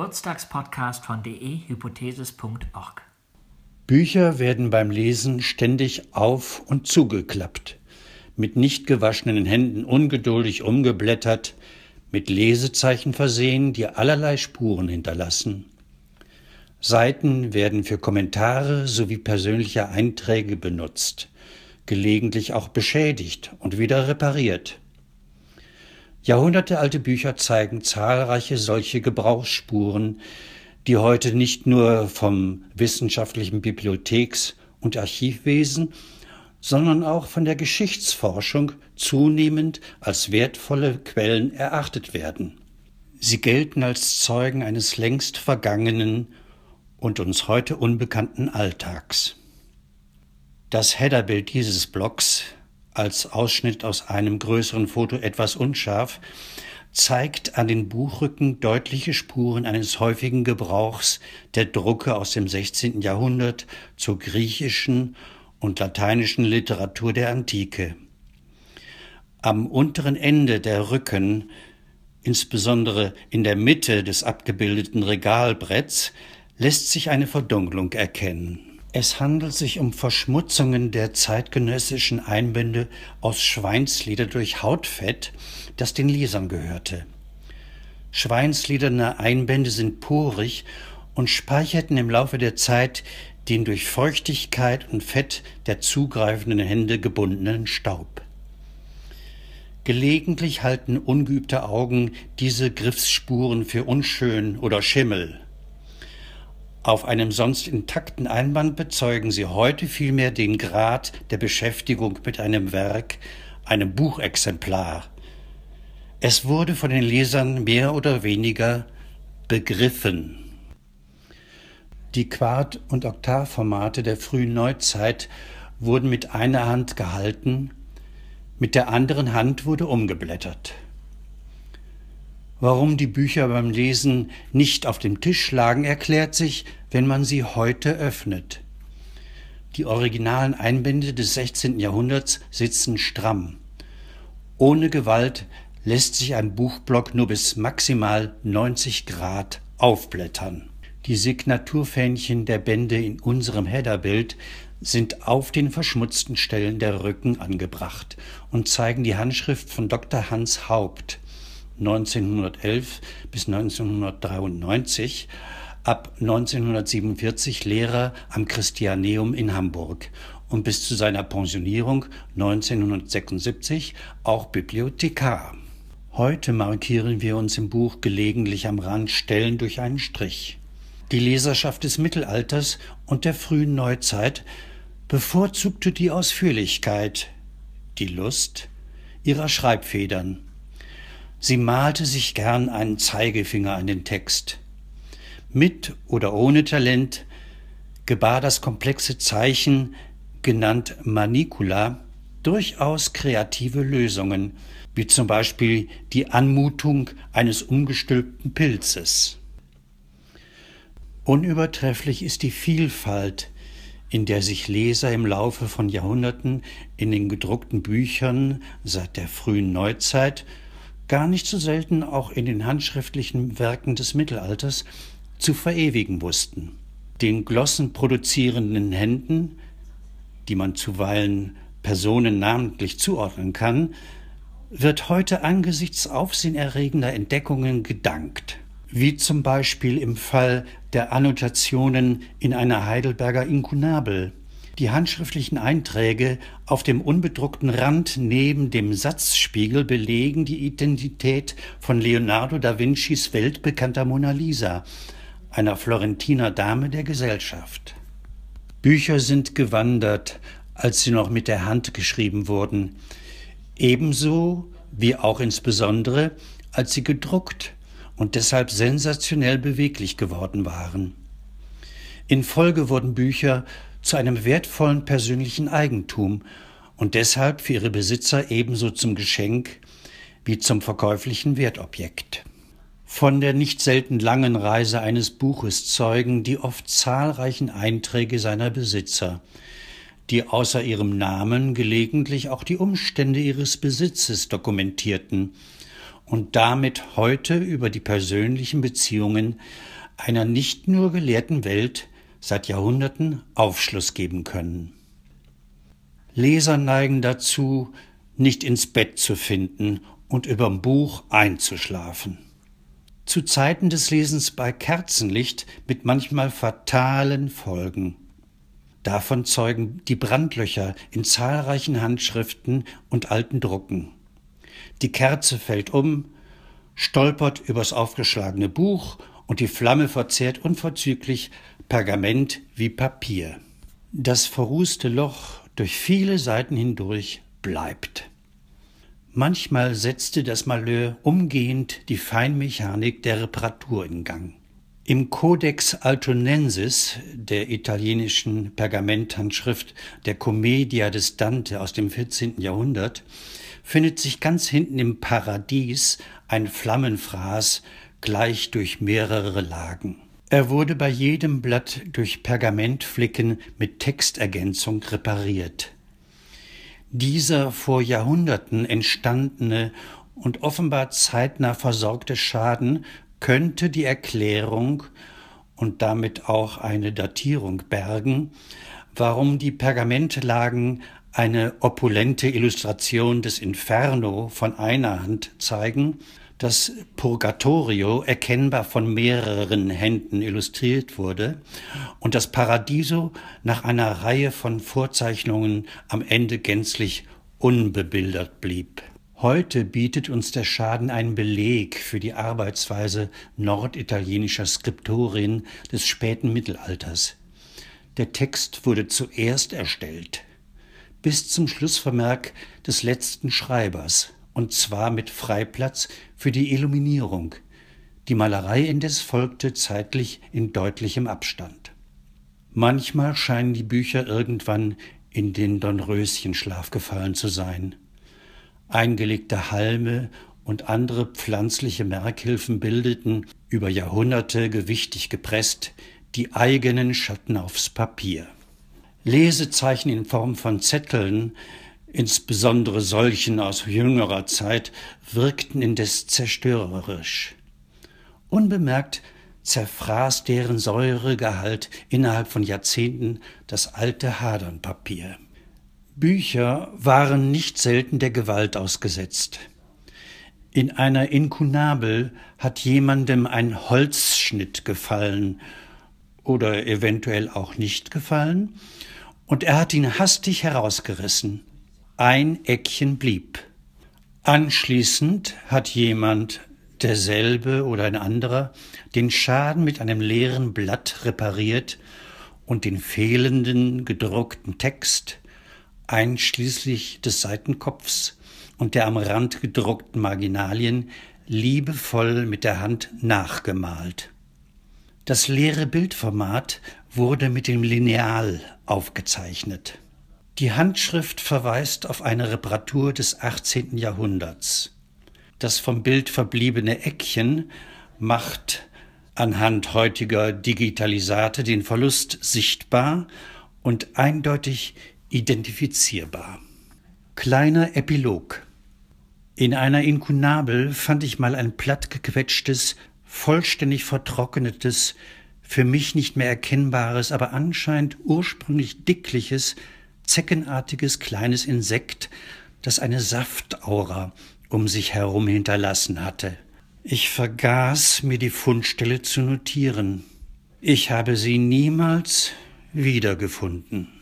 Geburtstagspodcast von dehypothesis.org. Bücher werden beim Lesen ständig auf und zugeklappt, mit nicht gewaschenen Händen ungeduldig umgeblättert, mit Lesezeichen versehen, die allerlei Spuren hinterlassen. Seiten werden für Kommentare sowie persönliche Einträge benutzt, gelegentlich auch beschädigt und wieder repariert. Jahrhundertealte Bücher zeigen zahlreiche solche Gebrauchsspuren, die heute nicht nur vom wissenschaftlichen Bibliotheks- und Archivwesen, sondern auch von der Geschichtsforschung zunehmend als wertvolle Quellen erachtet werden. Sie gelten als Zeugen eines längst vergangenen und uns heute unbekannten Alltags. Das Headerbild dieses Blogs als Ausschnitt aus einem größeren Foto etwas unscharf, zeigt an den Buchrücken deutliche Spuren eines häufigen Gebrauchs der Drucke aus dem 16. Jahrhundert zur griechischen und lateinischen Literatur der Antike. Am unteren Ende der Rücken, insbesondere in der Mitte des abgebildeten Regalbretts, lässt sich eine Verdunklung erkennen. Es handelt sich um Verschmutzungen der zeitgenössischen Einbände aus Schweinsleder durch Hautfett, das den Lesern gehörte. Schweinslederne Einbände sind porig und speicherten im Laufe der Zeit den durch Feuchtigkeit und Fett der zugreifenden Hände gebundenen Staub. Gelegentlich halten ungeübte Augen diese Griffsspuren für unschön oder Schimmel. Auf einem sonst intakten Einband bezeugen sie heute vielmehr den Grad der Beschäftigung mit einem Werk, einem Buchexemplar. Es wurde von den Lesern mehr oder weniger begriffen. Die Quart- und Oktavformate der frühen Neuzeit wurden mit einer Hand gehalten, mit der anderen Hand wurde umgeblättert. Warum die Bücher beim Lesen nicht auf dem Tisch lagen, erklärt sich, wenn man sie heute öffnet. Die originalen Einbände des 16. Jahrhunderts sitzen stramm. Ohne Gewalt lässt sich ein Buchblock nur bis maximal 90 Grad aufblättern. Die Signaturfähnchen der Bände in unserem Headerbild sind auf den verschmutzten Stellen der Rücken angebracht und zeigen die Handschrift von Dr. Hans Haupt, 1911 bis 1993, ab 1947 Lehrer am Christianeum in Hamburg und bis zu seiner Pensionierung 1976 auch Bibliothekar. Heute markieren wir uns im Buch gelegentlich am Rand Stellen durch einen Strich. Die Leserschaft des Mittelalters und der frühen Neuzeit bevorzugte die Ausführlichkeit, die Lust ihrer Schreibfedern Sie malte sich gern einen Zeigefinger an den Text. Mit oder ohne Talent gebar das komplexe Zeichen, genannt Manicula, durchaus kreative Lösungen, wie zum Beispiel die Anmutung eines umgestülpten Pilzes. Unübertrefflich ist die Vielfalt, in der sich Leser im Laufe von Jahrhunderten in den gedruckten Büchern seit der frühen Neuzeit gar nicht so selten auch in den handschriftlichen Werken des Mittelalters, zu verewigen wussten. Den Glossen produzierenden Händen, die man zuweilen Personen namentlich zuordnen kann, wird heute angesichts aufsehenerregender Entdeckungen gedankt, wie zum Beispiel im Fall der Annotationen in einer Heidelberger Inkunabel, die handschriftlichen Einträge auf dem unbedruckten Rand neben dem Satzspiegel belegen die Identität von Leonardo da Vincis weltbekannter Mona Lisa, einer Florentiner Dame der Gesellschaft. Bücher sind gewandert, als sie noch mit der Hand geschrieben wurden, ebenso wie auch insbesondere, als sie gedruckt und deshalb sensationell beweglich geworden waren. In Folge wurden Bücher zu einem wertvollen persönlichen Eigentum und deshalb für ihre Besitzer ebenso zum Geschenk wie zum verkäuflichen Wertobjekt. Von der nicht selten langen Reise eines Buches zeugen die oft zahlreichen Einträge seiner Besitzer, die außer ihrem Namen gelegentlich auch die Umstände ihres Besitzes dokumentierten und damit heute über die persönlichen Beziehungen einer nicht nur gelehrten Welt seit Jahrhunderten Aufschluss geben können. Leser neigen dazu, nicht ins Bett zu finden und überm Buch einzuschlafen. Zu Zeiten des Lesens bei Kerzenlicht mit manchmal fatalen Folgen. Davon zeugen die Brandlöcher in zahlreichen Handschriften und alten Drucken. Die Kerze fällt um, stolpert übers aufgeschlagene Buch und die Flamme verzehrt unverzüglich Pergament wie Papier. Das verrußte Loch durch viele Seiten hindurch bleibt. Manchmal setzte das Malheur umgehend die Feinmechanik der Reparatur in Gang. Im Codex Altonensis, der italienischen Pergamenthandschrift der Commedia des Dante aus dem 14. Jahrhundert, findet sich ganz hinten im Paradies ein Flammenfraß gleich durch mehrere Lagen. Er wurde bei jedem Blatt durch Pergamentflicken mit Textergänzung repariert. Dieser vor Jahrhunderten entstandene und offenbar zeitnah versorgte Schaden könnte die Erklärung und damit auch eine Datierung bergen, warum die Pergamentlagen eine opulente Illustration des Inferno von einer Hand zeigen, das Purgatorio erkennbar von mehreren Händen illustriert wurde und das Paradiso nach einer Reihe von Vorzeichnungen am Ende gänzlich unbebildert blieb. Heute bietet uns der Schaden einen Beleg für die Arbeitsweise norditalienischer Skriptorien des späten Mittelalters. Der Text wurde zuerst erstellt, bis zum Schlussvermerk des letzten Schreibers, und zwar mit Freiplatz für die Illuminierung. Die Malerei indes folgte zeitlich in deutlichem Abstand. Manchmal scheinen die Bücher irgendwann in den Dornröschenschlaf gefallen zu sein. Eingelegte Halme und andere pflanzliche Merkhilfen bildeten, über Jahrhunderte gewichtig gepresst, die eigenen Schatten aufs Papier. Lesezeichen in Form von Zetteln, insbesondere solchen aus jüngerer Zeit, wirkten indes zerstörerisch. Unbemerkt zerfraß deren Säuregehalt innerhalb von Jahrzehnten das alte Hadernpapier. Bücher waren nicht selten der Gewalt ausgesetzt. In einer Inkunabel hat jemandem ein Holzschnitt gefallen oder eventuell auch nicht gefallen, und er hat ihn hastig herausgerissen. Ein Eckchen blieb. Anschließend hat jemand, derselbe oder ein anderer, den Schaden mit einem leeren Blatt repariert und den fehlenden gedruckten Text, einschließlich des Seitenkopfs und der am Rand gedruckten Marginalien, liebevoll mit der Hand nachgemalt. Das leere Bildformat wurde mit dem Lineal aufgezeichnet. Die Handschrift verweist auf eine Reparatur des 18. Jahrhunderts. Das vom Bild verbliebene Eckchen macht anhand heutiger Digitalisate den Verlust sichtbar und eindeutig identifizierbar. Kleiner Epilog. In einer Inkunabel fand ich mal ein plattgequetschtes, vollständig vertrocknetes, für mich nicht mehr erkennbares, aber anscheinend ursprünglich dickliches, zeckenartiges kleines Insekt, das eine Saftaura um sich herum hinterlassen hatte. Ich vergaß, mir die Fundstelle zu notieren. Ich habe sie niemals wiedergefunden.